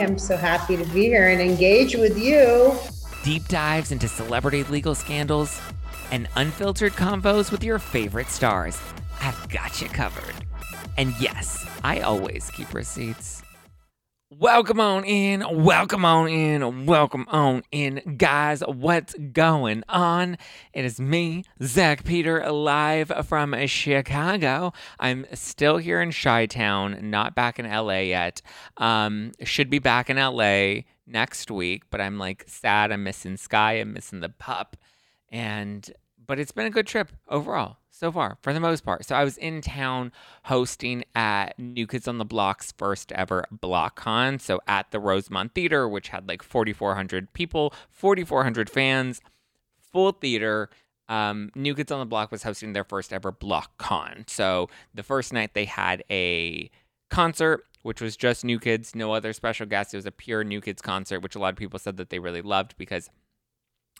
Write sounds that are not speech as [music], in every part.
I'm so happy to be here and engage with you. deep dives into celebrity legal scandals, and unfiltered convos with your favorite stars. I've got you covered. And yes, I always keep receipts. Welcome on in, welcome on in, welcome on in. Guys, what's going on? It is me, Zack Peter, live from Chicago. I'm still here in Chi Town, not back in LA yet. Um, should be back in LA next week, but I'm like sad. I'm missing Sky, I'm missing the pup. And but it's been a good trip overall so far for the most part. So I was in town hosting at New Kids on the Block's first ever Block Con. So at the Rosemont Theater, which had like 4,400 people, 4,400 fans, full theater. Um, New Kids on the Block was hosting their first ever Block Con. So the first night they had a concert, which was just New Kids, no other special guests. It was a pure New Kids concert, which a lot of people said that they really loved because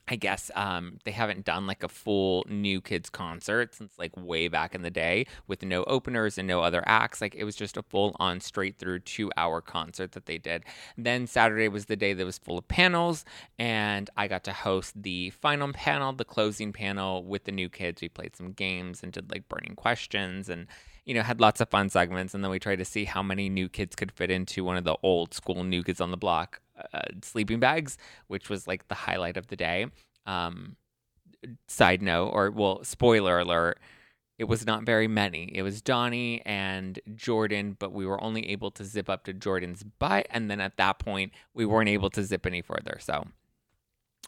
I guess um, they haven't done like a full New Kids concert since like way back in the day with no openers and no other acts. Like it was just a full on straight through two hour concert that they did. Then Saturday was the day that was full of panels, and I got to host the final panel, the closing panel with the New Kids. We played some games and did like burning questions and you know, had lots of fun segments, and then we tried to see how many new kids could fit into one of the old school new kids on the block uh, sleeping bags, which was like the highlight of the day. Um, side note, or well, spoiler alert, it was not very many. It was Donnie and Jordan, but we were only able to zip up to Jordan's butt, and then at that point, we weren't able to zip any further. So.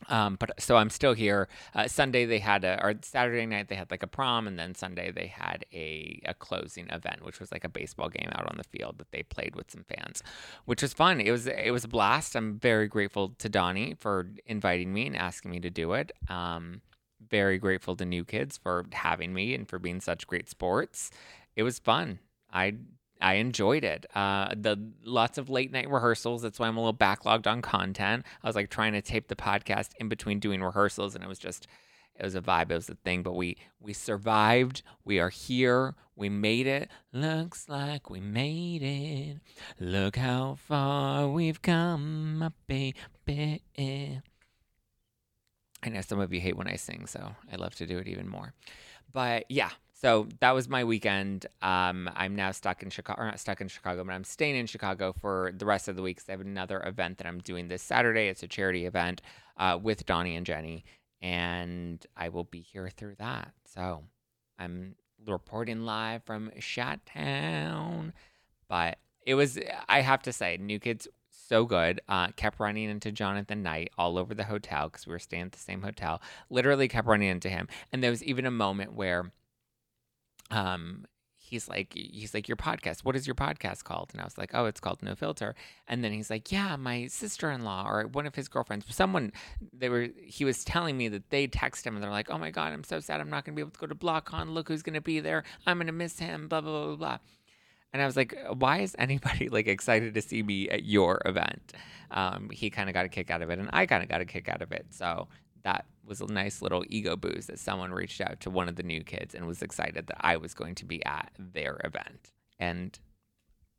Um, but so I'm still here. Uh, Sunday they had a, or Saturday night they had like a prom, and then Sunday they had a, a closing event, which was like a baseball game out on the field that they played with some fans, which was fun. It was it was a blast. I'm very grateful to Donnie for inviting me and asking me to do it. Um, very grateful to New Kids for having me and for being such great sports. It was fun. I I enjoyed it. Uh, the lots of late night rehearsals. That's why I'm a little backlogged on content. I was like trying to tape the podcast in between doing rehearsals, and it was just, it was a vibe. It was a thing. But we we survived. We are here. We made it. Looks like we made it. Look how far we've come, baby. I know some of you hate when I sing, so I love to do it even more. But yeah, so that was my weekend. Um, I'm now stuck in Chicago, or not stuck in Chicago, but I'm staying in Chicago for the rest of the week. I have another event that I'm doing this Saturday. It's a charity event uh, with Donnie and Jenny, and I will be here through that. So I'm reporting live from Town, but it was, I have to say, New Kids so good. Uh, kept running into Jonathan Knight all over the hotel because we were staying at the same hotel. Literally kept running into him, and there was even a moment where um he's like he's like your podcast what is your podcast called? And i was like oh it's called no filter. And then he's like yeah my sister-in-law or one of his girlfriends someone they were he was telling me that they text him and they're like oh my god i'm so sad i'm not going to be able to go to blockcon look who's going to be there. I'm going to miss him blah blah blah blah and I was like, why is anybody [laughs] like excited to see me at your event? Um, he kind of got a kick out of it, and I kind of got a kick out of it. So that was a nice little ego boost that someone reached out to one of the new kids and was excited that I was going to be at their event. And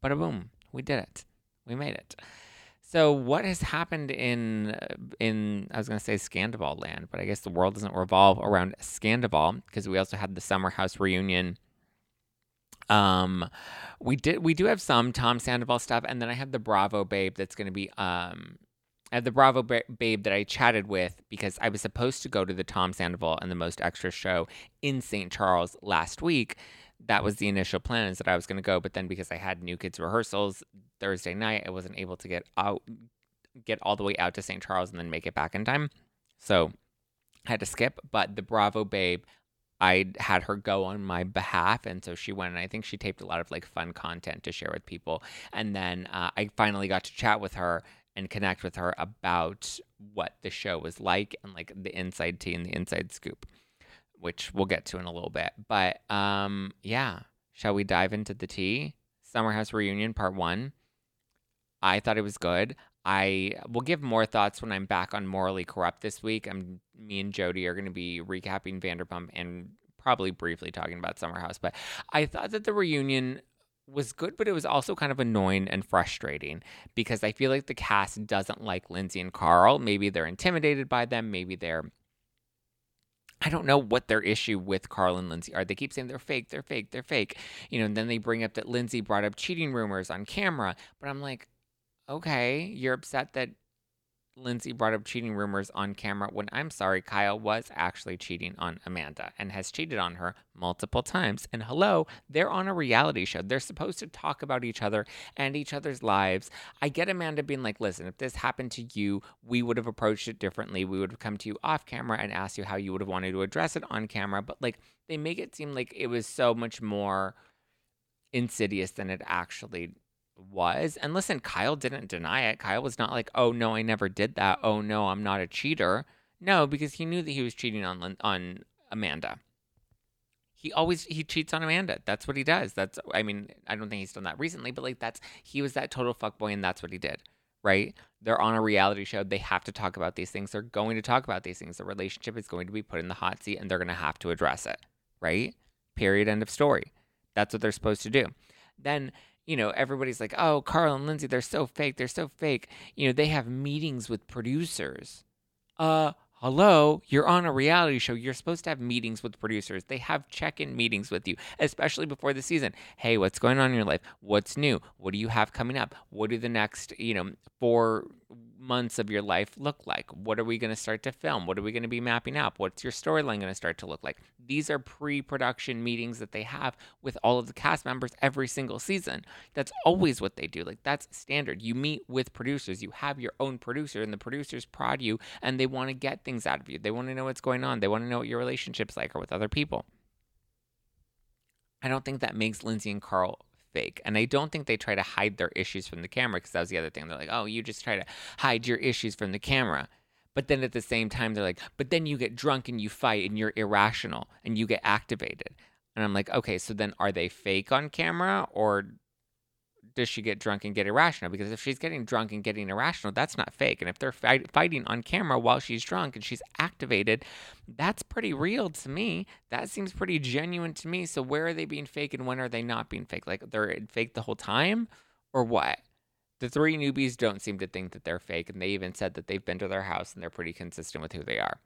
bada boom, we did it. We made it. So what has happened in in I was going to say Scandoval land, but I guess the world doesn't revolve around Scandoval because we also had the summer house reunion um, we did we do have some Tom Sandoval stuff, and then I have the Bravo babe that's going to be um. Have the Bravo babe that I chatted with because I was supposed to go to the Tom Sandoval and the Most Extra show in St. Charles last week. That was the initial plan is that I was going to go, but then because I had New Kids rehearsals Thursday night, I wasn't able to get out, get all the way out to St. Charles and then make it back in time. So I had to skip. But the Bravo babe, I had her go on my behalf, and so she went, and I think she taped a lot of like fun content to share with people. And then uh, I finally got to chat with her, and connect with her about what the show was like and like the inside tea and the inside scoop, which we'll get to in a little bit. But um, yeah, shall we dive into the tea? Summer House Reunion Part One. I thought it was good. I will give more thoughts when I'm back on Morally Corrupt this week. I'm me and Jody are going to be recapping Vanderpump and probably briefly talking about Summer House. But I thought that the reunion was good, but it was also kind of annoying and frustrating because I feel like the cast doesn't like Lindsay and Carl. Maybe they're intimidated by them. Maybe they're I don't know what their issue with Carl and Lindsay are. They keep saying they're fake, they're fake, they're fake. You know, and then they bring up that Lindsay brought up cheating rumors on camera. But I'm like, okay, you're upset that Lindsay brought up cheating rumors on camera when I'm sorry, Kyle was actually cheating on Amanda and has cheated on her multiple times. And hello, they're on a reality show. They're supposed to talk about each other and each other's lives. I get Amanda being like, listen, if this happened to you, we would have approached it differently. We would have come to you off camera and asked you how you would have wanted to address it on camera. But like, they make it seem like it was so much more insidious than it actually was. And listen, Kyle didn't deny it. Kyle was not like, "Oh no, I never did that. Oh no, I'm not a cheater." No, because he knew that he was cheating on on Amanda. He always he cheats on Amanda. That's what he does. That's I mean, I don't think he's done that recently, but like that's he was that total fuckboy and that's what he did. Right? They're on a reality show. They have to talk about these things. They're going to talk about these things. The relationship is going to be put in the hot seat and they're going to have to address it. Right? Period. End of story. That's what they're supposed to do. Then you know, everybody's like, oh, Carl and Lindsay, they're so fake. They're so fake. You know, they have meetings with producers. Uh, hello, you're on a reality show. You're supposed to have meetings with producers. They have check in meetings with you, especially before the season. Hey, what's going on in your life? What's new? What do you have coming up? What do the next, you know, four months of your life look like? What are we going to start to film? What are we going to be mapping out? What's your storyline going to start to look like? These are pre production meetings that they have with all of the cast members every single season. That's always what they do. Like, that's standard. You meet with producers, you have your own producer, and the producers prod you and they want to get things out of you. They want to know what's going on, they want to know what your relationship's like or with other people. I don't think that makes Lindsay and Carl fake. And I don't think they try to hide their issues from the camera because that was the other thing. They're like, oh, you just try to hide your issues from the camera. But then at the same time, they're like, but then you get drunk and you fight and you're irrational and you get activated. And I'm like, okay, so then are they fake on camera or does she get drunk and get irrational? Because if she's getting drunk and getting irrational, that's not fake. And if they're fight- fighting on camera while she's drunk and she's activated, that's pretty real to me. That seems pretty genuine to me. So where are they being fake and when are they not being fake? Like they're fake the whole time or what? The three newbies don't seem to think that they're fake, and they even said that they've been to their house and they're pretty consistent with who they are.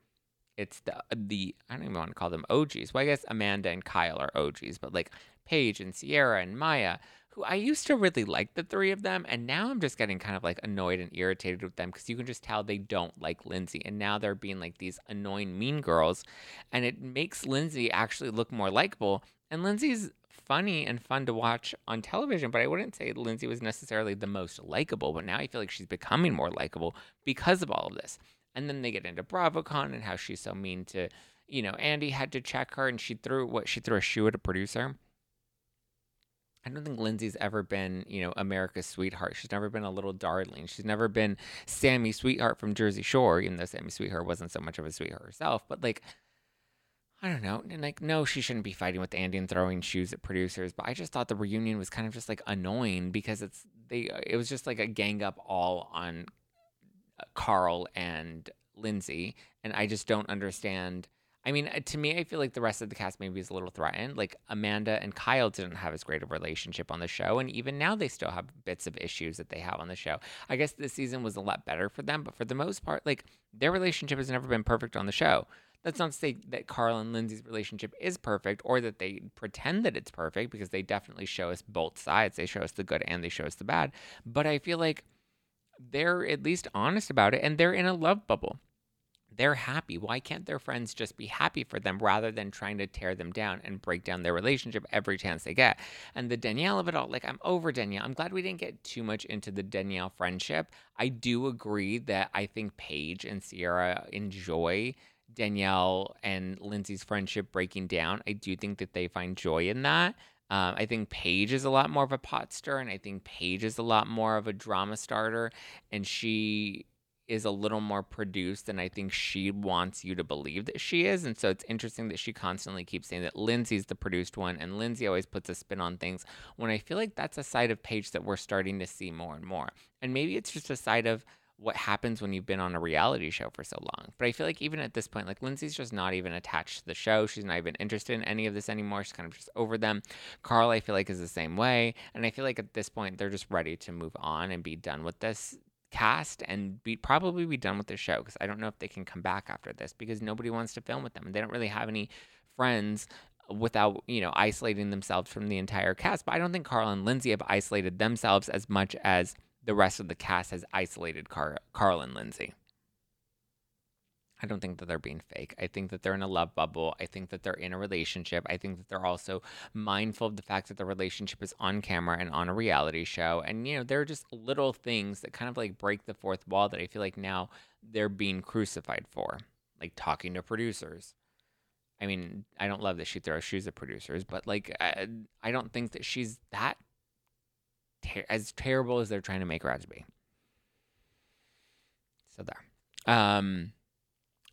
It's the the I don't even want to call them OGs. Well, I guess Amanda and Kyle are OGs, but like Paige and Ciara and Maya, who I used to really like the three of them, and now I'm just getting kind of like annoyed and irritated with them because you can just tell they don't like Lindsay, and now they're being like these annoying mean girls, and it makes Lindsay actually look more likable. And Lindsay's funny and fun to watch on television, but I wouldn't say Lindsay was necessarily the most likable. But now I feel like she's becoming more likable because of all of this. And then they get into BravoCon and how she's so mean to, you know, Andy had to check her and she threw what she threw a shoe at a producer. I don't think Lindsay's ever been, you know, America's sweetheart. She's never been a little darling. She's never been Sammy Sweetheart from Jersey Shore, even though Sammy Sweetheart wasn't so much of a sweetheart herself. But like, I don't know. And like, no, she shouldn't be fighting with Andy and throwing shoes at producers. But I just thought the reunion was kind of just like annoying because it's they. It was just like a gang up all on uh, Carl and Lindsay, and I just don't understand I mean, uh, to me, I feel like the rest of the cast maybe is a little threatened. Like Amanda and Kyle didn't have as great a relationship on the show, and even now they still have bits of issues that they have on the show. I guess this season was a lot better for them, but for the most part, like their relationship has never been perfect on the show. That's not to say that Carl and Lindsay's relationship is perfect or that they pretend that it's perfect because they definitely show us both sides. They show us the good and they show us the bad. But I feel like they're at least honest about it and they're in a love bubble they're happy. Why can't their friends just be happy for them rather than trying to tear them down and break down their relationship every chance they get? And the Danielle of it all, like, I'm over Danielle. I'm glad we didn't get too much into the Danielle friendship. I do agree that I think Paige and Ciara enjoy Danielle and Lindsay's friendship breaking down. I do think that they find joy in that. Um, I think Paige is a lot more of a pot stir, and I think Paige is a lot more of a drama starter, and she is a little more produced than I think she wants you to believe that she is. And so it's interesting that she constantly keeps saying that Lindsay's the produced one, and Lindsay always puts a spin on things when I feel like that's a side of Paige that we're starting to see more and more. And maybe it's just a side of what happens when you've been on a reality show for so long. But I feel like even at this point, like Lindsay's just not even attached to the show. She's not even interested in any of this anymore. She's kind of just over them. Carl, I feel like, is the same way. And I feel like at this point, they're just ready to move on and be done with this cast and be probably be done with the show because I don't know if they can come back after this because nobody wants to film with them they don't really have any friends without you know isolating themselves from the entire cast. But I don't think Carl and Lindsay have isolated themselves as much as the rest of the cast has isolated Car- Carl and Lindsay. I don't think that they're being fake. I think that they're in a love bubble. I think that they're in a relationship. I think that they're also mindful of the fact that the relationship is on camera and on a reality show. And, you know, there are just little things that kind of like break the fourth wall that I feel like now they're being crucified for, like talking to producers. I mean, I don't love that she throws shoes at producers, but like, I, I don't think that she's that ter- as terrible as they're trying to make her out to be. So there. Um,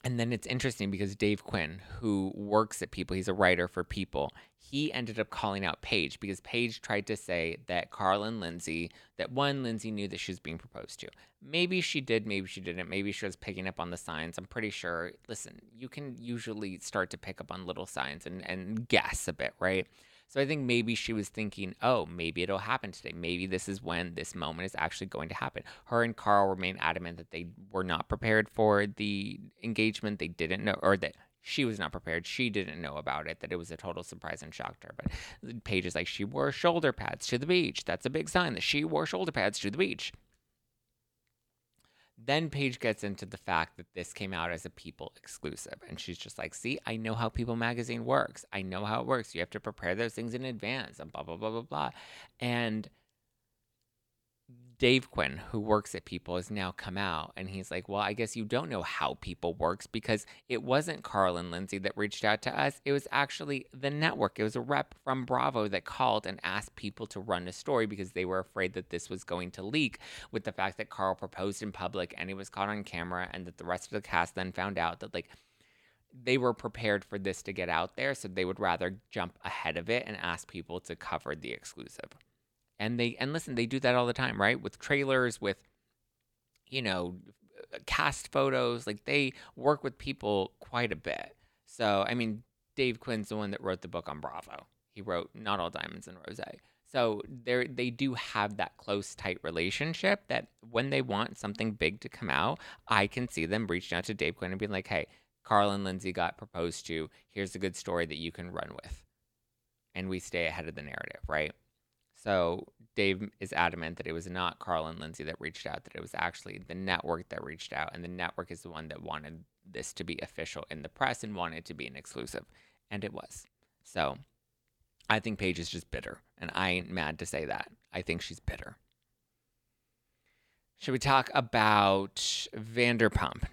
and then it's interesting because Dave Quinn, who works at People, he's a writer for People, he ended up calling out Paige because Paige tried to say that Carl and Lindsay, that one, Lindsay knew that she was being proposed to. Maybe she did, maybe she didn't. Maybe she was picking up on the signs. I'm pretty sure. Listen, you can usually start to pick up on little signs and, and guess a bit, right? So I think maybe she was thinking, oh, maybe it'll happen today. Maybe this is when this moment is actually going to happen. Her and Carl remain adamant that they were not prepared for the engagement. They didn't know, or that she was not prepared. She didn't know about it, that it was a total surprise and shocked her. But Paige is like, she wore shoulder pads to the beach. That's a big sign that she wore shoulder pads to the beach. Then Paige gets into the fact that this came out as a People exclusive. And she's just like, see, I know how People magazine works. I know how it works. You have to prepare those things in advance and blah, blah, blah, blah, blah. And Dave Quinn, who works at People, has now come out and he's like, Well, I guess you don't know how People works because it wasn't Carl and Lindsay that reached out to us. It was actually the network. It was a rep from Bravo that called and asked People to run a story because they were afraid that this was going to leak with the fact that Carl proposed in public and he was caught on camera and that the rest of the cast then found out that, like, they were prepared for this to get out there, so they would rather jump ahead of it and ask people to cover the exclusive and they and listen they do that all the time right? With trailers with you know uh, cast photos like they work with people quite a bit. So i mean dave quinn's the one that wrote the book on bravo. He wrote not all diamonds and rose. So they they do have that close tight relationship that when they want something big to come out i can see them reaching out to dave quinn and being like hey carl and lindsay got proposed to here's a good story that you can run with. And we stay ahead of the narrative right so Dave is adamant that it was not Carl and Lindsay that reached out, that it was actually the network that reached out. And the network is the one that wanted this to be official in the press and wanted to be an exclusive. And it was. So I think Paige is just bitter. And I ain't mad to say that. I think she's bitter. Should we talk about Vanderpump?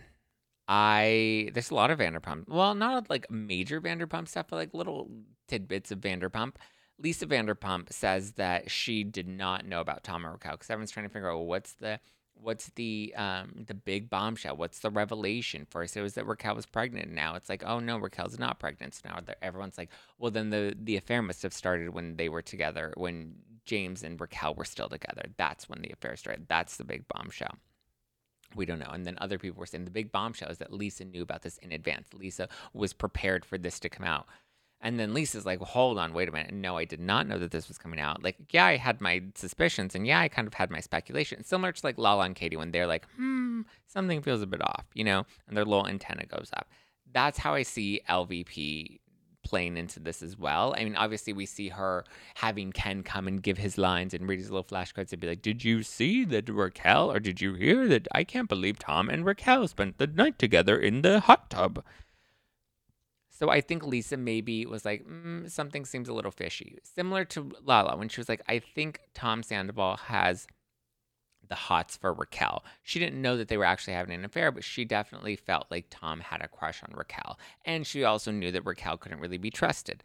I there's a lot of Vanderpump. Well, not like major Vanderpump stuff, but like little tidbits of Vanderpump. Lisa Vanderpump says that she did not know about Tom and Raquel because everyone's trying to figure out well, what's the what's the um the big bombshell? What's the revelation? First, it was that Raquel was pregnant. Now it's like, oh no, Raquel's not pregnant. So now everyone's like, well, then the the affair must have started when they were together, when James and Raquel were still together. That's when the affair started. That's the big bombshell. We don't know. And then other people were saying the big bombshell is that Lisa knew about this in advance. Lisa was prepared for this to come out. And then Lisa's like, hold on, wait a minute. No, I did not know that this was coming out. Like, yeah, I had my suspicions and yeah, I kind of had my speculation. Similar to like Lala and Katie when they're like, hmm, something feels a bit off, you know, and their little antenna goes up. That's how I see LVP playing into this as well. I mean, obviously, we see her having Ken come and give his lines and read his little flashcards and be like, Did you see that Raquel or did you hear that I can't believe Tom and Raquel spent the night together in the hot tub? So I think Lisa maybe was like, mm, something seems a little fishy. Similar to Lala when she was like, I think Tom Sandoval has the hots for Raquel. She didn't know that they were actually having an affair, but she definitely felt like Tom had a crush on Raquel. And she also knew that Raquel couldn't really be trusted.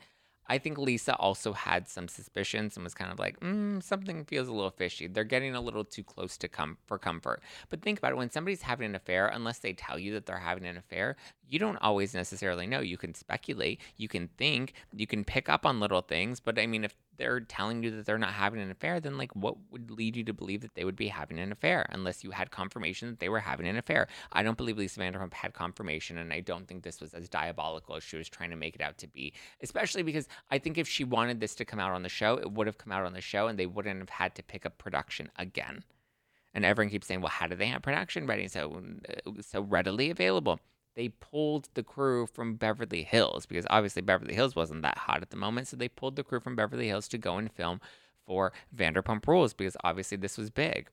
I think Lisa also had some suspicions and was kind of like, mm, something feels a little fishy. They're getting a little too close to come for comfort. But think about it when somebody's having an affair, unless they tell you that they're having an affair, you don't always necessarily know. You can speculate, you can think, you can pick up on little things. But I mean, if they're telling you that they're not having an affair, then like what would lead you to believe that they would be having an affair unless you had confirmation that they were having an affair? I don't believe Lisa Vanderpump had confirmation, and I don't think this was as diabolical as she was trying to make it out to be. Especially because I think if she wanted this to come out on the show, it would have come out on the show, and they wouldn't have had to pick up production again. And everyone keeps saying, "Well, how do they have production ready so uh, so readily available?" They pulled the crew from Beverly Hills because obviously Beverly Hills wasn't that hot at the moment. So they pulled the crew from Beverly Hills to go and film for Vanderpump Rules because obviously this was big.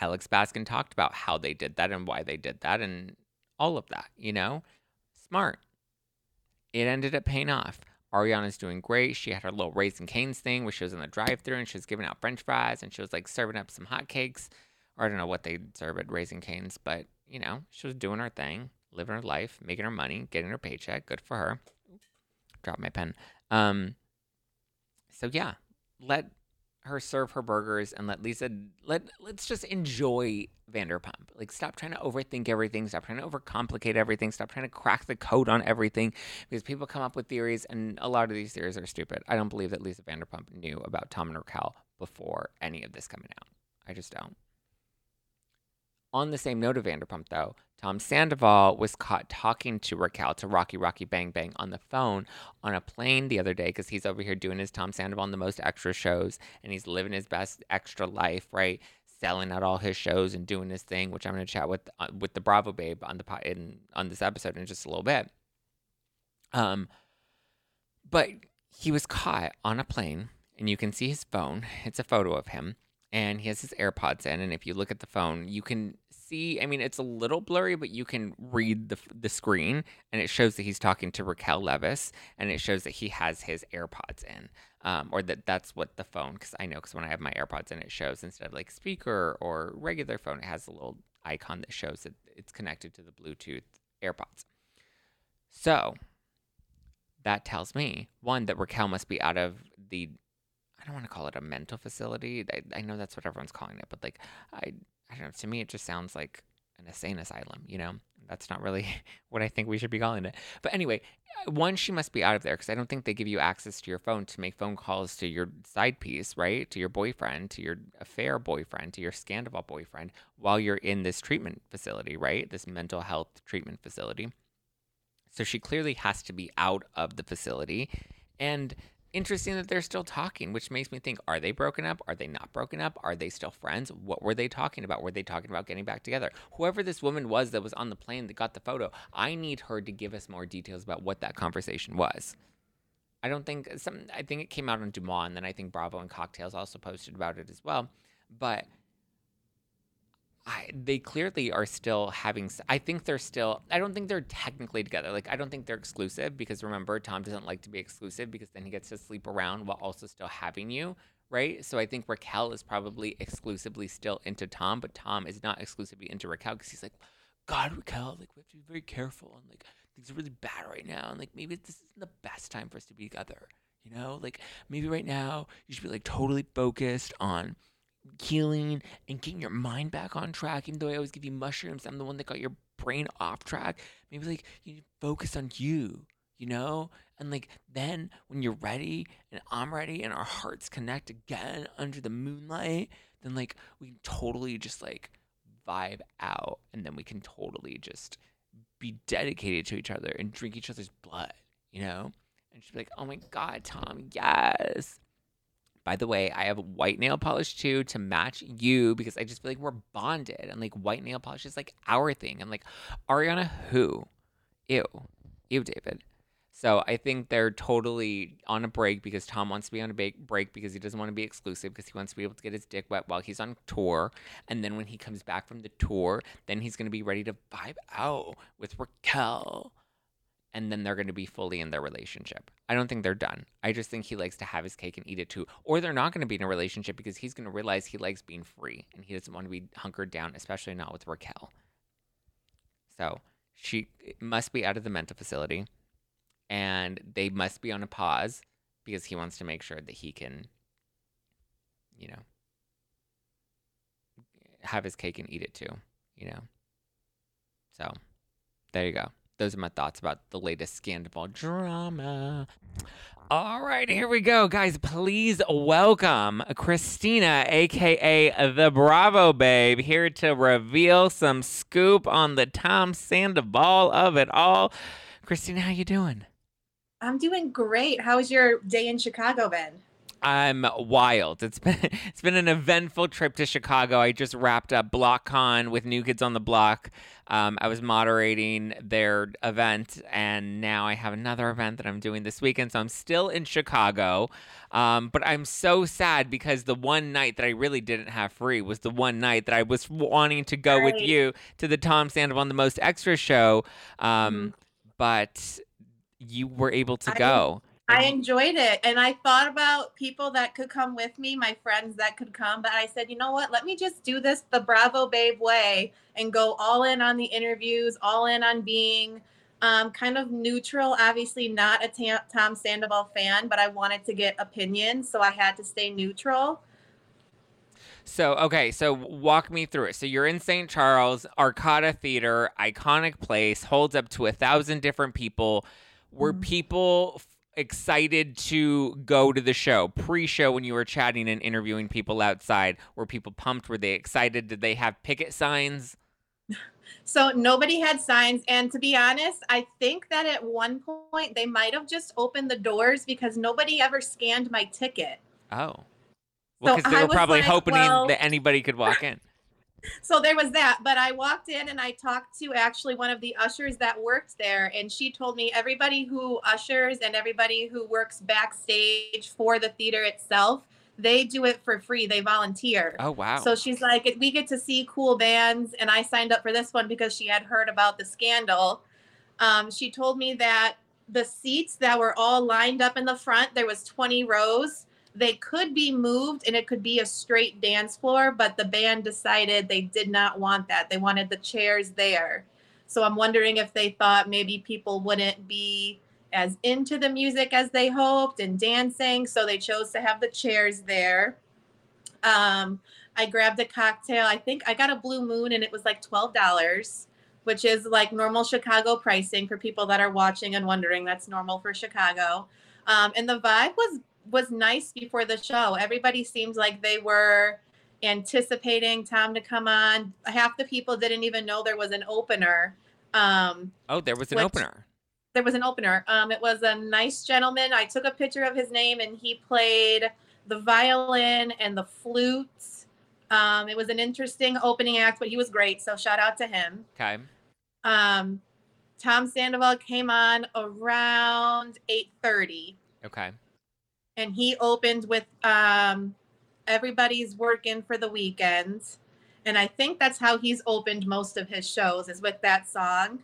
Alex Baskin talked about how they did that and why they did that and all of that, you know? Smart. It ended up paying off. Ariana's doing great. She had her little Raising Cane's thing where she was in the drive through and she was giving out french fries and she was like serving up some hotcakes. Or I don't know what they serve at Raising Cane's, but, you know, she was doing her thing living her life, making her money, getting her paycheck. Good for her. Drop my pen. Um, so yeah, let her serve her burgers and let Lisa let let's just enjoy Vanderpump. Like stop trying to overthink everything, stop trying to overcomplicate everything, stop trying to crack the code on everything because people come up with theories and a lot of these theories are stupid. I don't believe that Lisa Vanderpump knew about Tom and Raquel before any of this coming out. I just don't. On the same note of Vanderpump, though, Tom Sandoval was caught talking to Raquel, to Rocky Rocky Bang Bang, on the phone on a plane the other day because he's over here doing his Tom Sandoval on the most extra shows and he's living his best extra life, right? Selling out all his shows and doing his thing, which I'm going to chat with uh, with the Bravo Babe on the in on this episode in just a little bit. Um, but he was caught on a plane, and you can see his phone. It's a photo of him and he has his AirPods in. And if you look at the phone, you can see. I mean, it's a little blurry, but you can read the the screen, and it shows that he's talking to Raquel Leviss, and it shows that he has his AirPods in, um, or that that's what the phone. Because I know, because when I have my AirPods in, it shows instead of like speaker or regular phone, it has a little icon that shows that it's connected to the Bluetooth AirPods. So that tells me one that Raquel must be out of the I don't want to call it a mental facility. I, I know that's what everyone's calling it, but like I I don't know. To me, it just sounds like an insane asylum. You know, that's not really [laughs] what I think we should be calling it. But anyway, one, she must be out of there because I don't think they give you access to your phone to make phone calls to your side piece, right? To your boyfriend, to your affair boyfriend, to your scandal boyfriend while you're in this treatment facility, right? This mental health treatment facility. So she clearly has to be out of the facility. And interesting that they're still talking, which makes me think are they broken up? Are they not broken up? Are they still friends? What were they talking about? Were they talking about getting back together? Whoever this woman was that was on the plane that got the photo, I need her to give us more details about what that conversation was. I don't think some I think it came out on DeuxMoi and then I think Bravo and Cocktails also posted about it as well. But I, they clearly are still having. I think they're still. I don't think they're technically together. Like I don't think they're exclusive because remember, Tom doesn't like to be exclusive because then he gets to sleep around while also still having you, right? So I think Raquel is probably exclusively still into Tom, but Tom is not exclusively into Raquel because he's like, God, Raquel, like we have to be very careful and like things are really bad right now, and like maybe this isn't the best time for us to be together. You know, like maybe right now you should be like totally focused on healing and getting your mind back on track. Even though I always give you mushrooms, I'm the one that got your brain off track. Maybe like you focus on you, you know? And like then when you're ready and I'm ready and our hearts connect again under the moonlight, then like we can totally just like vibe out and then we can totally just be dedicated to each other and drink each other's blood, you know? And she'd be like, oh my God, Tom, yes. By the way, I have white nail polish too to match you because I just feel like we're bonded and like white nail polish is like our thing. And like Ariana, who? Ew. Ew, David. So I think they're totally on a break because Tom wants to be on a break because he doesn't want to be exclusive because he wants to be able to get his dick wet while he's on tour. And then when he comes back from the tour, then he's going to be ready to vibe out with Raquel and then they're going to be fully in their relationship. I don't think they're done. I just think he likes to have his cake and eat it too. Or they're not going to be in a relationship because he's going to realize he likes being free and he doesn't want to be hunkered down, especially not with Raquel. So she must be out of the mental facility and they must be on a pause because he wants to make sure that he can, you know, have his cake and eat it too, you know. So, there you go. Those are my thoughts about the latest scandal drama. All right, here we go, guys. Please welcome Christina, aka the Bravo Babe, here to reveal some scoop on the Tom Sandoval of it all. Christina, how you doing? I'm doing great. How's your day in Chicago been? I'm wild. It's been [laughs] it's been an eventful trip to Chicago. I just wrapped up BlockCon with New Kids on the Block. Um, I was moderating their event, and now I have another event that I'm doing this weekend. So I'm still in Chicago, um, but I'm so sad because the one night that I really didn't have free was the one night that I was wanting to go Right. with you to the Tom Sandoval on the Most Extra show, um, Mhm. but you were able to I- go. I enjoyed it. And I thought about people that could come with me, my friends that could come. But I said, you know what? Let me just do this the Bravo Babe way and go all in on the interviews, all in on being um, kind of neutral. Obviously, not a Tom Sandoval fan, but I wanted to get opinions. So I had to stay neutral. So, okay, so walk me through it. So, you're in St. Charles, Arcada Theater, iconic place, holds up to a thousand different people. Were Mhm. people excited to go to the show? Pre show, when you were chatting and interviewing people outside, were people pumped? Were they excited? Did they have picket signs? [laughs] So nobody had signs. And to be honest, I think that at one point they might have just opened the doors because nobody ever scanned my ticket. Oh. Well, So because they were probably like, hoping well- that anybody could walk in. So there was that. But I walked in and I talked to actually one of the ushers that worked there. And she told me everybody who ushers and everybody who works backstage for the theater itself, they do it for free. They volunteer. Oh, wow. So she's like, we get to see cool bands, and I signed up for this one because she had heard about the scandal. Um, she told me that the seats that were all lined up in the front, there was 20 rows. They could be moved, and it could be a straight dance floor, but the band decided they did not want that. They wanted the chairs there. So I'm wondering if they thought maybe people wouldn't be as into the music as they hoped and dancing, so they chose to have the chairs there. Um, I grabbed a cocktail. I think I got a Blue Moon and it was like $12, which is like normal Chicago pricing for people that are watching and wondering that's normal for Chicago. Um, and the vibe was was nice before the show. Everybody seemed like they were anticipating Tom to come on. Half the people didn't even know there was an opener. Um, oh, there was an which- opener. there was an opener. Um, it was a nice gentleman. I took a picture of his name, and he played the violin and the flute. Um, it was an interesting opening act, but he was great. So shout out to him. Okay. Um, Tom Sandoval came on around eight thirty, Okay. And he opened with um, "Everybody's Working for the Weekend," and I think that's how he's opened most of his shows is with that song.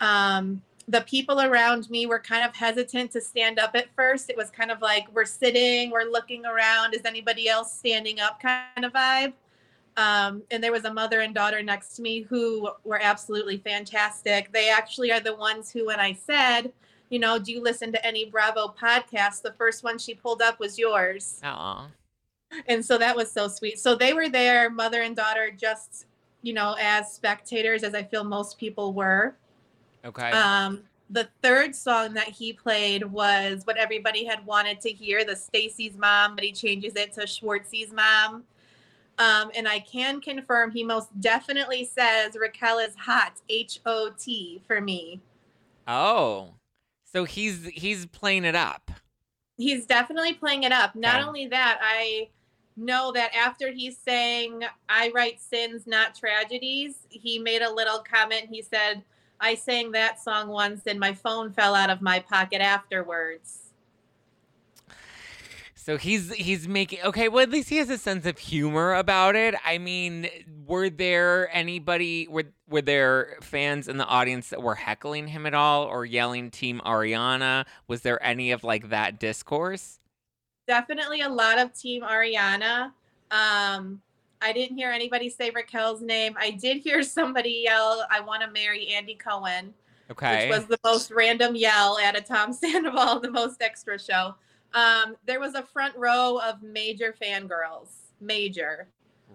Um, the people around me were kind of hesitant to stand up at first. It was kind of like we're sitting, we're looking around. Is anybody else standing up? Kind of vibe. Um, and there was a mother and daughter next to me who were absolutely fantastic. They actually are the ones who, when I said, you know, do you listen to any Bravo podcasts? The first one she pulled up was yours. Aw. And so that was so sweet. So they were there, mother and daughter, just, you know, as spectators, as I feel most people were. Okay. Um, the third song that he played was what everybody had wanted to hear, the Stacy's mom, but he changes it to Schwartzy's mom. Um, and I can confirm he most definitely says Raquel is hot, H O T for me. oh. So he's he's playing it up. He's definitely playing it up. Not Okay. only that, I know that after he sang I write sins, not tragedies, he made a little comment. He said, I sang that song once and my phone fell out of my pocket afterwards. So he's he's making okay. Well, at least he has a sense of humor about it. I mean, were there anybody were were there fans in the audience that were heckling him at all or yelling Team Ariana? Was there any of like that discourse? Definitely a lot of Team Ariana. Um, I didn't hear anybody say Raquel's name. I did hear somebody yell, I want to marry Andy Cohen. Okay. which was the most random yell at a Tom [laughs] Sandoval, the most extra show. Um, there was a front row of major fangirls, major.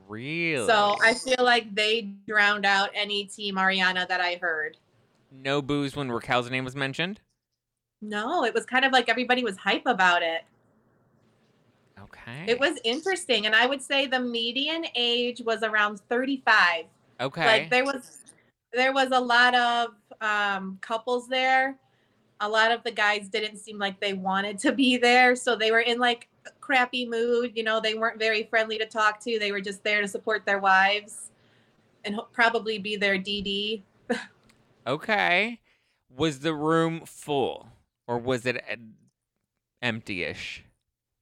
really? So I feel like they drowned out any Team Ariana that I heard. no booze when Raquel's name was mentioned. No, it was kind of like everybody was hype about it. Okay. It was interesting, and I would say the median age was around 35. okay. Like there was there was a lot of um, couples there. A lot of the guys didn't seem like they wanted to be there, so they were in like a crappy mood. You know, they weren't very friendly to talk to. They were just there to support their wives and probably be their DD. Okay. Was the room full or was it uh, empty-ish?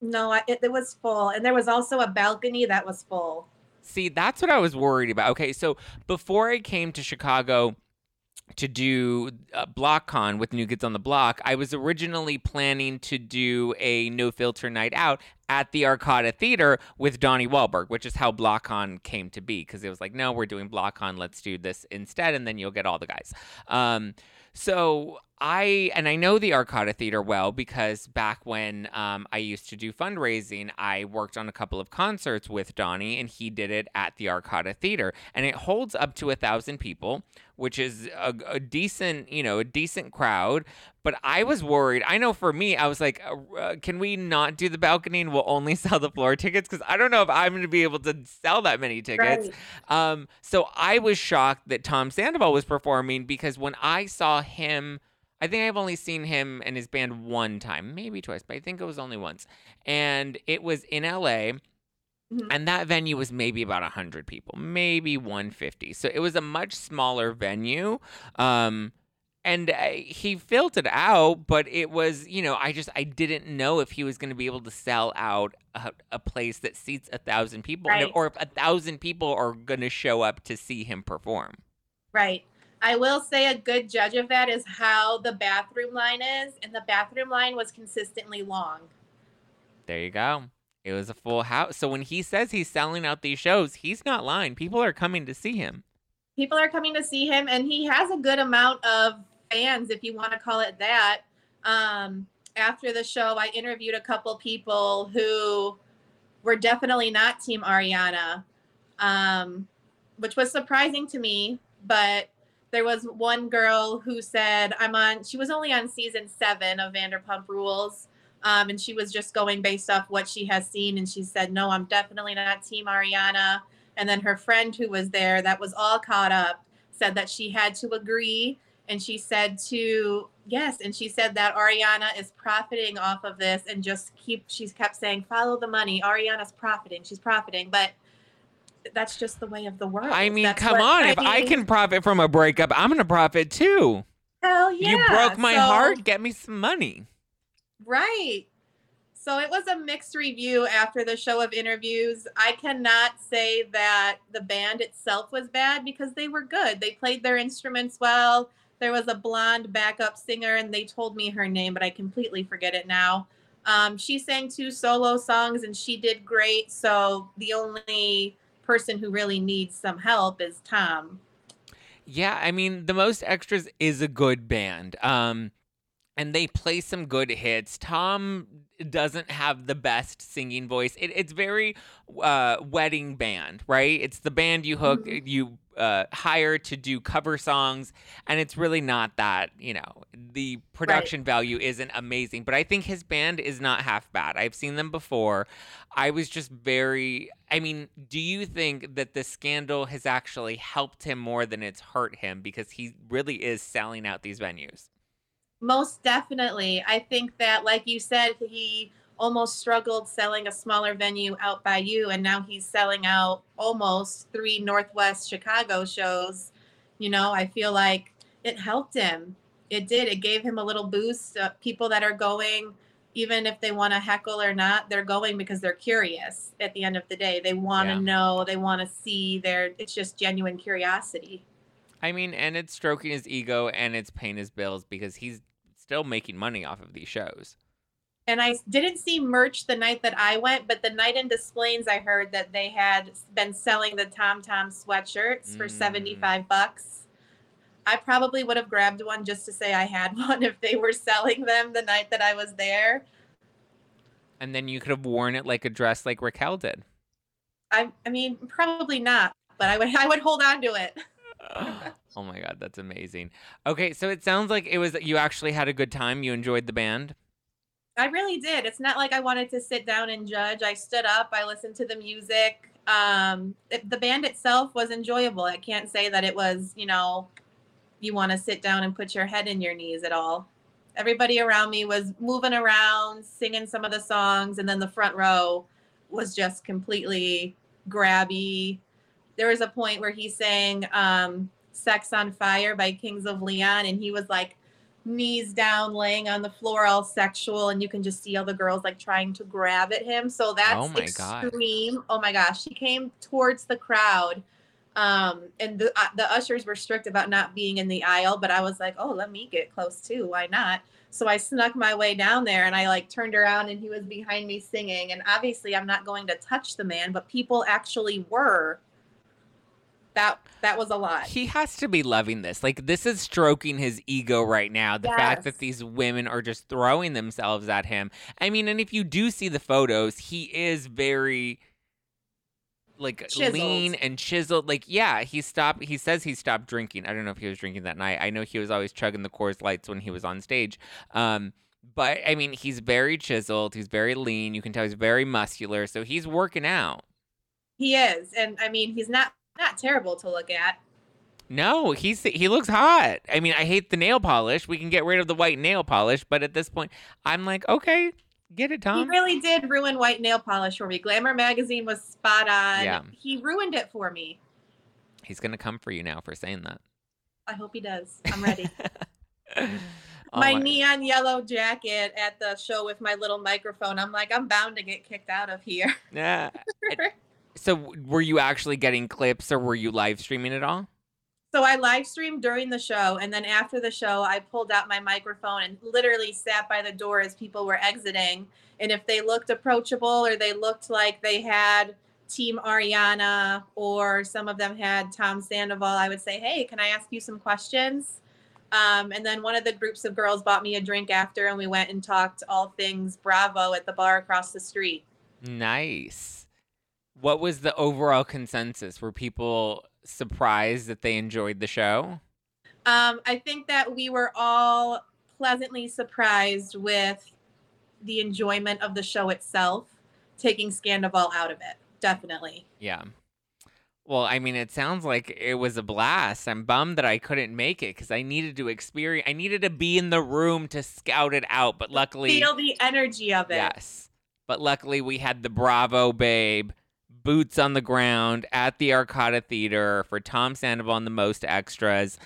No, it, it was full, and there was also a balcony that was full. See, that's what I was worried about. Okay, so before I came to Chicago to do uh, BlockCon with New Kids on the Block, I was originally planning to do a no filter night out at the Arcada Theater with Donnie Wahlberg, which is how BlockCon came to be. Because it was like, no, we're doing BlockCon, let's do this instead, and then you'll get all the guys. Um, so I and I know the Arcada Theater well because back when um, I used to do fundraising, I worked on a couple of concerts with Donnie, and he did it at the Arcada Theater, and it holds up to a thousand people, which is a, a decent, you know, a decent crowd. But I was worried. I know for me, I was like, uh, uh, can we not do the balcony and we'll only [laughs] sell the floor tickets? Because I don't know if I'm going to be able to sell that many tickets. Right. Um, so I was shocked that Tom Sandoval was performing because when I saw him, I think I've only seen him and his band one time, maybe twice, but I think it was only once. And it was in LA. Mhm. And that venue was maybe about 100 people, maybe 150. So it was a much smaller venue. Um, and uh, he filled it out, but it was, you know, I just, I didn't know if he was going to be able to sell out a, a place that seats a thousand people Right. or if a thousand people are going to show up to see him perform. Right. I will say a good judge of that is how the bathroom line is, and the bathroom line was consistently long. There you go. It was a full house. So when he says he's selling out these shows, he's not lying. People are coming to see him. People are coming to see him, and he has a good amount of fans, if you want to call it that. Um, after the show, I interviewed a couple people who were definitely not Team Ariana, um, which was surprising to me. But there was one girl who said, I'm on, she was only on season seven of Vanderpump Rules. Um, and she was just going based off what she has seen. And she said, No, I'm definitely not Team Ariana. And then her friend who was there, that was all caught up, said that she had to agree. And she said to, yes. And she said that Ariana is profiting off of this and just keep, she's kept saying, follow the money. Ariana's profiting. She's profiting. But that's just the way of the world. I mean, That's come on. If I can profit from a breakup, I'm going to profit too. hell yeah. you broke my So- heart. Get me some money. Right. So it was a mixed review after the show of interviews. I cannot say that the band itself was bad because they were good. They played their instruments well. There was a blonde backup singer, and they told me her name, but I completely forget it now. Um, she sang two solo songs and she did great. So the only person who really needs some help is Tom. Yeah, I mean, the most extras is a good band. Um and they play some good hits. Tom doesn't have the best singing voice. It, it's very uh, wedding band, right? It's the band you hook, Mhm. you uh, hire to do cover songs, and it's really not that. You know, the production value isn't amazing, but I think his band is not half bad. I've seen them before. I was just very. I mean, do you think that the scandal has actually helped him more than it's hurt him because he really is selling out these venues? Most definitely. I think that, like you said, he almost struggled selling a smaller venue out by you, and now he's selling out almost three Northwest Chicago shows. You know, I feel like it helped him. It did. It gave him a little boost. Uh, people that are going, even if they want to heckle or not, they're going because they're curious at the end of the day. They want to Yeah. know, they want to see. They're, it's just genuine curiosity. I mean, and it's stroking his ego and it's paying his bills because he's still making money off of these shows. And I didn't see merch the night that I went, but the night in Des Plaines, I heard that they had been selling the Tom Tom sweatshirts for Mm. 75 bucks. I probably would have grabbed one just to say I had [laughs] one if they were selling them the night that I was there. And then you could have worn it like a dress like Raquel did. I I mean, probably not, but I would [laughs] I would hold on to it. [laughs] [sighs] oh my god, that's amazing. Okay, so it sounds like it was you actually had a good time. You enjoyed the band. I really did. It's not like I wanted to sit down and judge. I stood up, I listened to the music. Um, it, the band itself was enjoyable. I can't say that it was, you know, you want to sit down and put your head in your knees at all. Everybody around me was moving around, singing some of the songs, and then the front row was just completely grabby. There was a point where he sang um, Sex on Fire by Kings of Leon, and he was like knees down, laying on the floor, all sexual, and you can just see all the girls like trying to grab at him. So that's Oh my God. extreme. Oh my gosh. He came towards the crowd. Um, and the uh, the ushers were strict about not being in the aisle, but I was like, oh, let me get close too. Why not? So I snuck my way down there and I like turned around and he was behind me singing. And obviously, I'm not going to touch the man, but people actually were. That that was a lot. He has to be loving this. Like this is stroking his ego right now. The fact that these women are just throwing themselves at him. I mean, and if you do see the photos, he is very like Chiseled. lean and chiseled. Like, yeah, he stopped he says he stopped drinking. I don't know if he was drinking that night. I know he was always chugging the Coors Lights when he was on stage. Um but I mean, he's very chiseled. He's very lean. You can tell he's very muscular. So he's working out. He is, and I mean, he's not not terrible to look at. No, he's he looks hot. I mean, I hate the nail polish. We can get rid of the white nail polish, but at this point, I'm like, okay, get it, done. He really did ruin white nail polish for me. Glamour magazine was spot on. Yeah. He ruined it for me. He's gonna come for you now for saying that. I hope he does. I'm ready. [laughs] [laughs] Oh my, neon yellow jacket at the show with my little microphone. I'm like, I'm bound to get kicked out of here. Yeah. [laughs] So, were you actually getting clips, or were you live streaming it all? So I live streamed during the show, and then after the show, I pulled out my microphone and literally sat by the door as people were exiting. And if they looked approachable or they looked like they had Team Ariana or some of them had Tom Sandoval, I would say, "Hey, can I ask you some questions?" Um, and then one of the groups of girls bought me a drink after, and we went and talked all things Bravo at the bar across the street. Nice. What was the overall consensus? Were people surprised that they enjoyed the show? Um, I think that we were all pleasantly surprised with the enjoyment of the show itself, taking Scandoval out of it. Definitely. Yeah. Well, I mean, it sounds like it was a blast. I'm bummed that I couldn't make it because I needed to experience. I needed to be in the room to scout it out. But luckily, Feel the energy of it. yes. But luckily, we had the Bravo Babe boots on the ground at the Arcada Theater for Tom Sandoval and the most extras.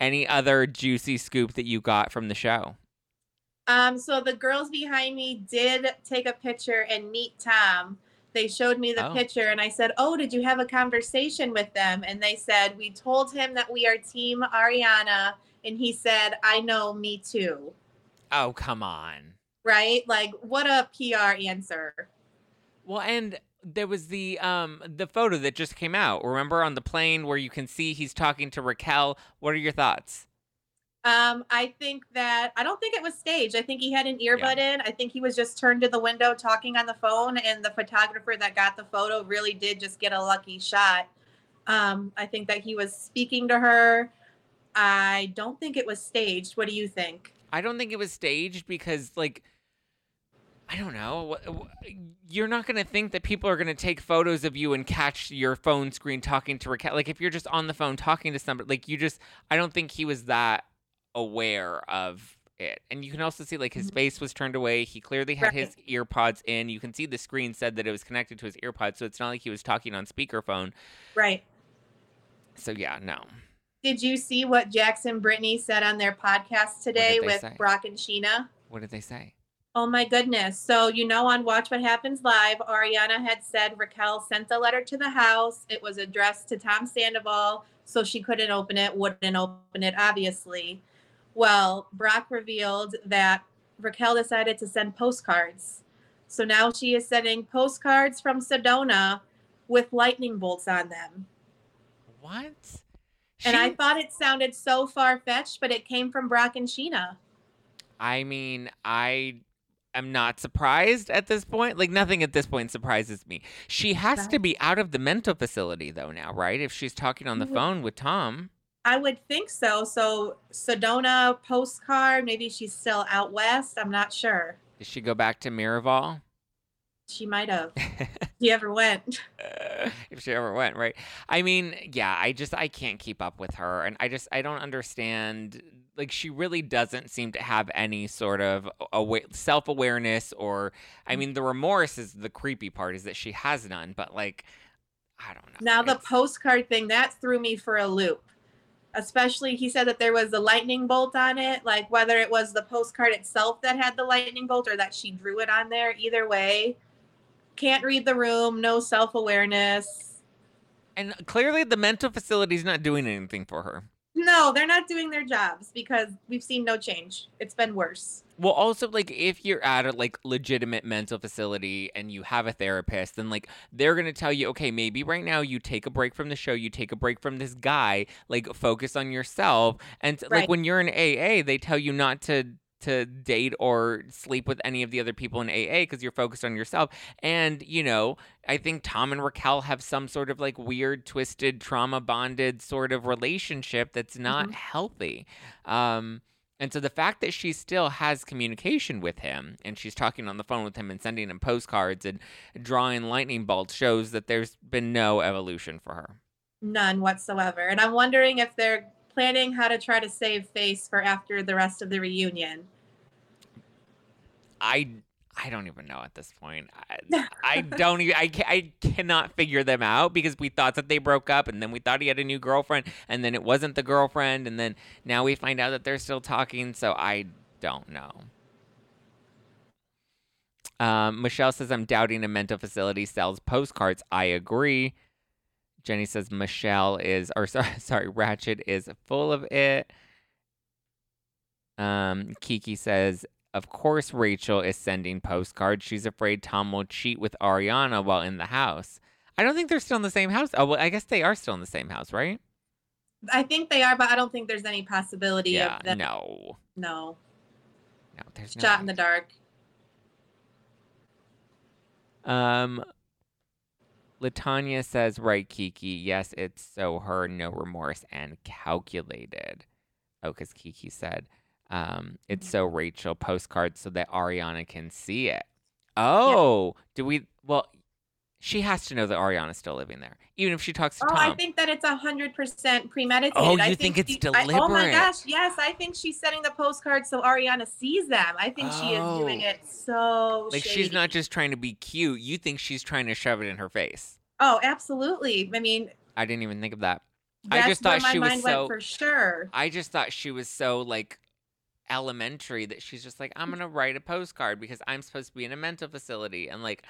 Any other juicy scoop that you got from the show? Um, so the girls behind me did take a picture and meet Tom. They showed me the Oh. picture and I said, Oh, did you have a conversation with them? And they said, We told him that we are Team Ariana. And he said, I know, me too. Oh, come on. Right? Like, what a PR answer. Well, and there was the um the photo that just came out. Remember on the plane where you can see he's talking to Raquel. What are your thoughts? Um, I think that I don't think it was staged. I think he had an earbud in. I think he was just turned to the window talking on the phone, and the photographer that got the photo really did just get a lucky shot. Um, I think that he was speaking to her. I don't think it was staged. What do you think? I don't think it was staged because like I don't know. You're not going to think that people are going to take photos of you and catch your phone screen talking to Raquel. Like if you're just on the phone talking to somebody, like you just I don't think he was that aware of it. And you can also see like his Mhm. face was turned away. He clearly had Right. his ear pods in. You can see the screen said that it was connected to his ear pods, so it's not like he was talking on speakerphone. Right. So yeah, no. Did you see what Jax and Brittany said on their podcast today with say? Brock and Sheena? What did they say? Oh my goodness. So, you know, on Watch What Happens Live, Ariana had said Raquel sent a letter to the house. It was addressed to Tom Sandoval, so she couldn't open it, wouldn't open it, obviously. Well, Brock revealed that Raquel decided to send postcards. So now she is sending postcards from Sedona with lightning bolts on them. What? And I thought it sounded so far fetched, but it came from Brock and Sheena. I mean, I am not surprised at this point. Like nothing at this point surprises me. She has to be out of the mental facility though now, right? If she's talking on the phone with Tom. I would think so. So Sedona postcard, maybe she's still out west. I'm not sure. Did she go back to Miraval? She might have. [laughs] He ever went. [laughs] if she ever went, right? I mean, yeah, I just I can't keep up with her and I just I don't understand like she really doesn't seem to have any sort of awa- self-awareness or I mm. mean the remorse is the creepy part is that she has none, but like I don't know. Now the It's- postcard thing that threw me for a loop. Especially he said that there was a lightning bolt on it, like whether it was the postcard itself that had the lightning bolt or that she drew it on there. Either way, can't read the room, no self-awareness. And clearly, the mental facility's not doing anything for her. No, they're not doing their jobs because we've seen no change. It's been worse. Well, also, like, if you're at a like legitimate mental facility and you have a therapist, then like they're gonna tell you, okay, maybe right now you take a break from the show, you take a break from this guy, like focus on yourself. And like when you're in AA, they tell you not to to date or sleep with any of the other people in AA because you're focused on yourself. And, you know, I think Tom and Raquel have some sort of like weird, twisted, trauma bonded sort of relationship that's not Mhm. healthy. Um, and so the fact that she still has communication with him and she's talking on the phone with him and sending him postcards and drawing lightning bolts shows that there's been no evolution for her. None whatsoever. And I'm wondering if they're planning how to try to save face for after the rest of the reunion. I I don't even know at this point. I, [laughs] I don't even I, ca- I cannot figure them out because we thought that they broke up and then we thought he had a new girlfriend and then it wasn't the girlfriend and then now we find out that they're still talking so I don't know. Um, Michelle says I'm doubting a mental facility sells postcards. I agree. Jenny says Michelle is or sorry, [laughs] sorry Ratchet is full of it. Um, Kiki says of course, Rachel is sending postcards. She's afraid Tom will cheat with Ariana while in the house. I don't think they're still in the same house. Oh, well, I guess they are still in the same house, right? I think they are, but I don't think there's any possibility Yeah, of them. no. No. No, there's no. Shot in the dark. Um, Latanya says, right, Kiki. Yes, it's so her, no remorse, and calculated. Oh, because Kiki said, um, it's so Rachel postcards so that Ariana can see it. Oh, do we? Well, she has to know that Ariana's still living there, even if she talks to Oh, Tom. I think that it's a hundred percent premeditated. Oh, I you think it's she- I- oh my gosh, yes, I think she's sending the postcards so Ariana sees them. I think she is doing Oh. it so like shady. she's not just trying to be cute. You think she's trying to shove it in her face. Oh, absolutely. I mean, I didn't even think of that. I just where thought my she was mind so- for sure. I just thought she was so like elementary that she's just like, I'm mm. gonna write a postcard because I'm supposed to be in a mental facility. And like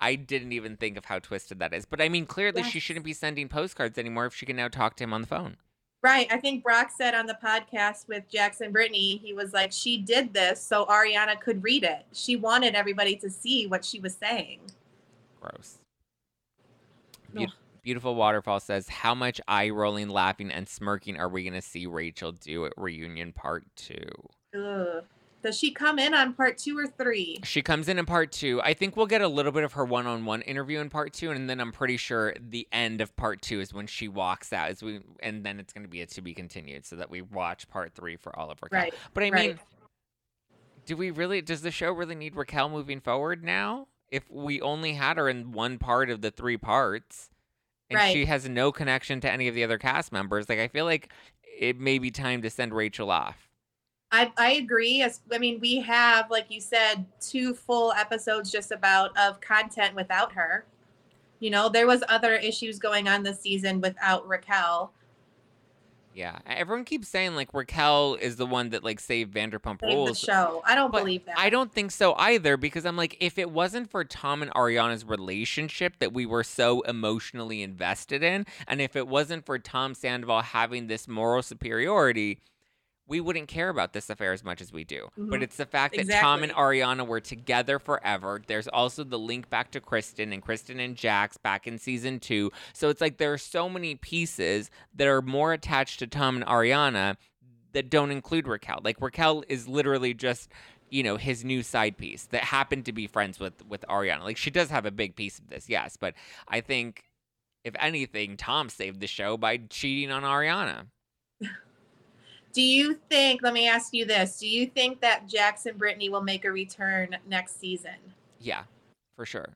I didn't even think of how twisted that is. But I mean clearly she shouldn't be sending postcards anymore if she can now talk to him on the phone. Right. I think Brock said on the podcast with Jax and Brittany, he was like, she did this so Ariana could read it. She wanted everybody to see what she was saying. Gross. Ugh. Beautiful Waterfall says, How much eye rolling, laughing, and smirking are we going to see Rachel do at reunion part two? Ugh. Does she come in on part two or three? She comes in in part two. I think we'll get a little bit of her one on one interview in part two. And then I'm pretty sure the end of part two is when she walks out. As we, and then it's going to be a to be continued so that we watch part three for all of Raquel. Right. But I right. mean, do we really, does the show really need Raquel moving forward now? If we only had her in one part of the three parts and Right. she has no connection to any of the other cast members, like I feel like it may be time to send Rachel off. I, I agree. As I mean, we have, like you said, two full episodes just about of content without her. You know, there was other issues going on this season without Raquel. Yeah. Everyone keeps saying like Raquel is the one that like saved Vanderpump Save the Rules. show. I don't But believe that. I don't think so either because I'm like, if it wasn't for Tom and Ariana's relationship that we were so emotionally invested in, and if it wasn't for Tom Sandoval having this moral superiority, we wouldn't care about this affair as much as we do. But Mhm. it's the fact that Tom and Ariana were together forever. There's also the link back to Kristen and Kristen and Jax back in season two. So it's like there are so many pieces that are more attached to Tom and Ariana that don't include Raquel. Like Raquel is literally just you know his new side piece that happened to be friends with with Ariana. Like she does have a big piece of this, yes, but I think if anything, Tom saved the show by cheating on Ariana. Do you think, let me ask you this, do you think that Jax and Brittany will make a return next season? Yeah, for sure.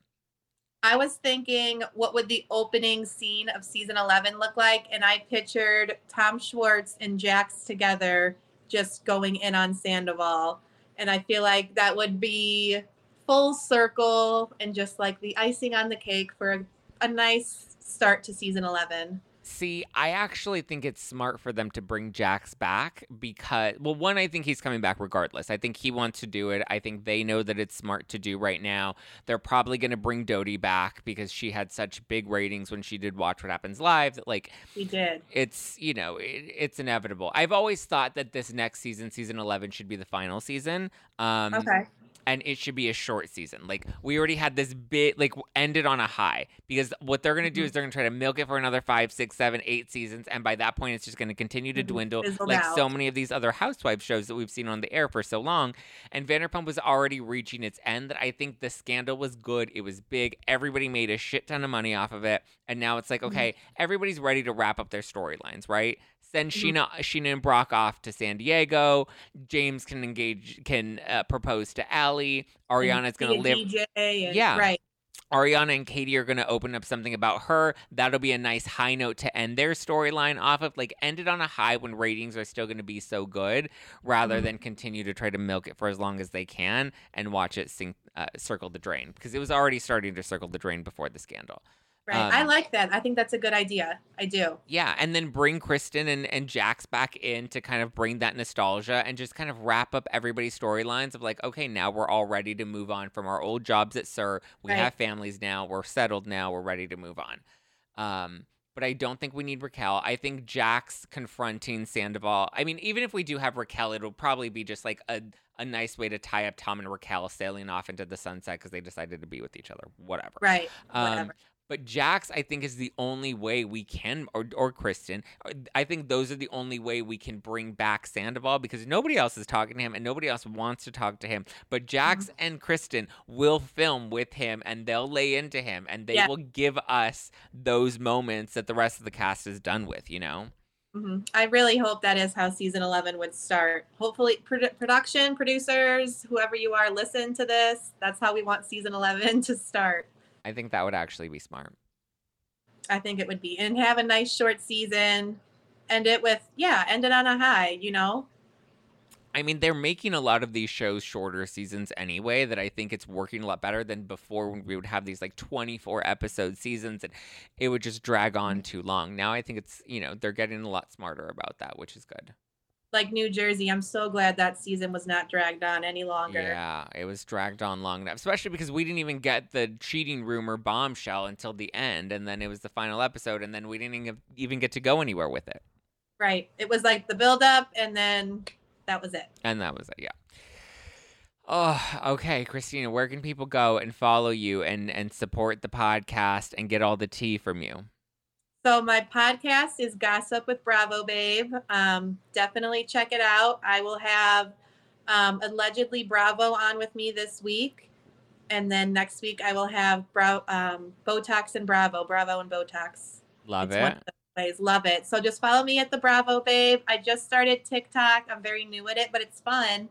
I was thinking, what would the opening scene of season 11 look like? And I pictured Tom Schwartz and Jax together just going in on Sandoval. And I feel like that would be full circle and just like the icing on the cake for a, a nice start to season 11. See, I actually think it's smart for them to bring Jax back because, well, one, I think he's coming back regardless. I think he wants to do it. I think they know that it's smart to do right now. They're probably going to bring Dodie back because she had such big ratings when she did Watch What Happens Live that, like, We did. it's you know it, it's inevitable i've always thought that this next season season 11 should be the final season um Okay. And it should be a short season like we already had this bit like ended on a high because what they're going to do is they're going to try to milk it for another five six seven eight seasons and by that point it's just going to continue to Mhm. dwindle Fizzled like so many of these other housewife shows that we've seen on the air for so long and vanderpump was already reaching its end that i think the scandal was good it was big everybody made a shit ton of money off of it and now it's like Mhm. okay everybody's ready to wrap up their storylines right send Mhm. Sheena, Sheena and Brock off to San Diego. James can engage, can uh, propose to Allie. Ariana's gonna a live. DJ and, Yeah. Right. Ariana and Katie are gonna open up something about her. That'll be a nice high note to end their storyline off of. Like end it on a high when ratings are still gonna be so good, rather Mhm. than continue to try to milk it for as long as they can and watch it sink, uh, circle the drain because it was already starting to circle the drain before the scandal. Right. I Um, like that. I think that's a good idea. I do. Yeah, and then bring Kristen and, and Jax back in to kind of bring that nostalgia and just kind of wrap up everybody's storylines of like, okay, now we're all ready to move on from our old jobs at SUR. We Right. have families now. We're settled now. We're ready to move on. Um, but I don't think we need Raquel. I think Jax confronting Sandoval. I mean, even if we do have Raquel, it'll probably be just like a a nice way to tie up Tom and Raquel sailing off into the sunset because they decided to be with each other. Whatever. Right. Um, Whatever. But Jax, I think, is the only way we can, or, or Kristen. uh, I think those are the only way we can bring back Sandoval because nobody else is talking to him and nobody else wants to talk to him. But Jax Mm-hmm. and Kristen will film with him and they'll lay into him and they Yeah. will give us those moments that the rest of the cast is done with, you know? hmm I really hope that is how season 11 would start. Hopefully, produ- production, producers, whoever you are, listen to this. That's how we want season 11 [laughs] to start. I think that would actually be smart. I think it would be. And have a nice short season. End it with, yeah, end it on a high, you know? I mean, they're making a lot of these shows shorter seasons anyway, that I think it's working a lot better than before when we would have these like 24 episode seasons and it would just drag on mm-hmm. too long. Now I think it's, you know, they're getting a lot smarter about that, which is good. Like New Jersey, I'm so glad that season was not dragged on any longer. Yeah, it was dragged on long enough, especially because we didn't even get the cheating rumor bombshell until the end. And then it was the final episode, and then we didn't even- get to go anywhere with it. Right. It was like the buildup, and then that was it. And that was it, yeah. Oh, okay, Christina. Where can people go and follow you and and support the podcast and get all the tea from you? So my podcast is Gossip with Bravo Babe. Um, definitely check it out. I will have um, allegedly Bravo on with me this week, and then next week I will have Bra- um, Botox and Bravo, Bravo and Botox. Love It's it. ways. Love it. So just follow me at the Bravo Babe. I just started TikTok. I'm very new at it, but it's fun.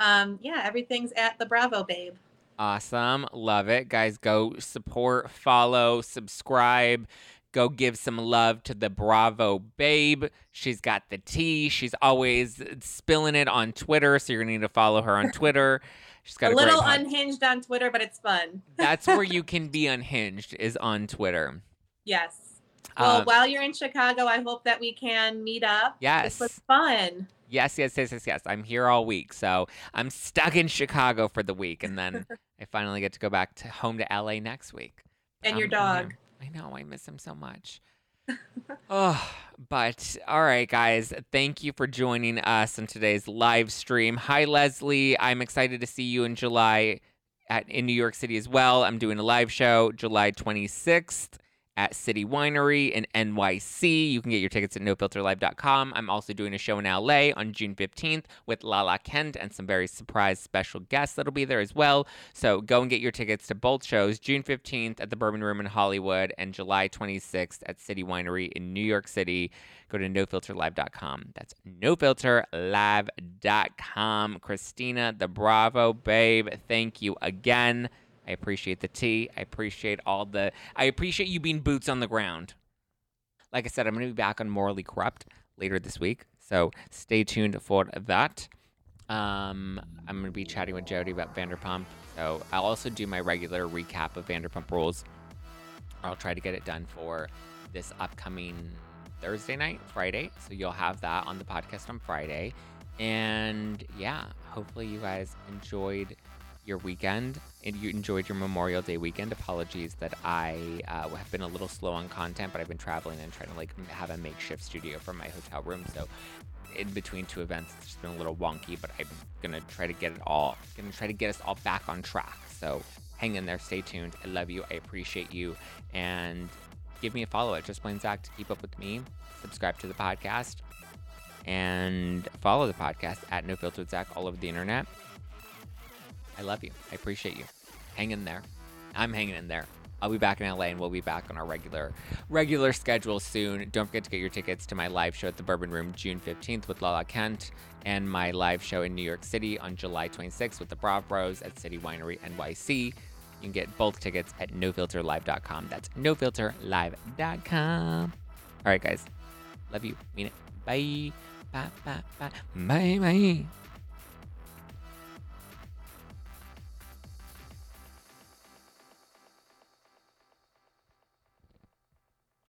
Um, yeah, everything's at the Bravo Babe. Awesome. Love it. Guys, go support, follow, subscribe. Go give some love to the Bravo babe. She's got the tea. She's always spilling it on Twitter, so you're gonna need to follow her on [laughs] Twitter. She's got a a, little unhinged on Twitter, but it's fun. [laughs] That's where you can be unhinged is on Twitter. Yes. Well, Um, while you're in Chicago, I hope that we can meet up. Yes. This was fun. Yes, yes, yes, yes, yes. I'm here all week, so I'm stuck in Chicago for the week, and then [laughs] I finally get to go back to home to LA next week. And your Um, here. dog. I know. I miss him so much. Oh, but all right, guys. Thank you for joining us in today's live stream. Hi, Leslie. I'm excited to see you in July at in New York City as well. I'm doing a live show July 26th at City Winery in NYC. You can get your tickets at nofilterlive.com. I'm also doing a show in LA on June 15th with Lala Kent and some very surprise special guests that'll be there as well. So go and get your tickets to both shows June 15th at the Bourbon Room in Hollywood and July 26th at City Winery in New York City. Go to nofilterlive.com. That's nofilterlive.com. Christina, the Bravo babe, thank you again. I appreciate the tea. I appreciate all the. I appreciate you being boots on the ground. Like I said, I'm going to be back on Morally Corrupt later this week, so stay tuned for that. Um, I'm going to be chatting with Jody about Vanderpump, so I'll also do my regular recap of Vanderpump Rules. I'll try to get it done for this upcoming Thursday night, Friday, so you'll have that on the podcast on Friday. And yeah, hopefully you guys enjoyed your weekend and you enjoyed your Memorial Day weekend. Apologies that I uh, have been a little slow on content, but I've been traveling and trying to like have a makeshift studio from my hotel room. So in between two events, it's just been a little wonky, but I'm gonna try to get it all, gonna try to get us all back on track. So hang in there, stay tuned. I love you, I appreciate you, and give me a follow at Just Plain Zack to keep up with me. Subscribe to the podcast and follow the podcast at No Filter Zack all over the internet. I love you. I appreciate you. Hang in there. I'm hanging in there. I'll be back in LA and we'll be back on our regular regular schedule soon. Don't forget to get your tickets to my live show at the Bourbon Room June 15th with Lala Kent and my live show in New York City on July 26th with the Brav Bros at City Winery NYC. You can get both tickets at nofilterlive.com. That's nofilterlive.com. All right, guys. Love you. Mean it. Bye. Bye, bye, bye. Bye, bye.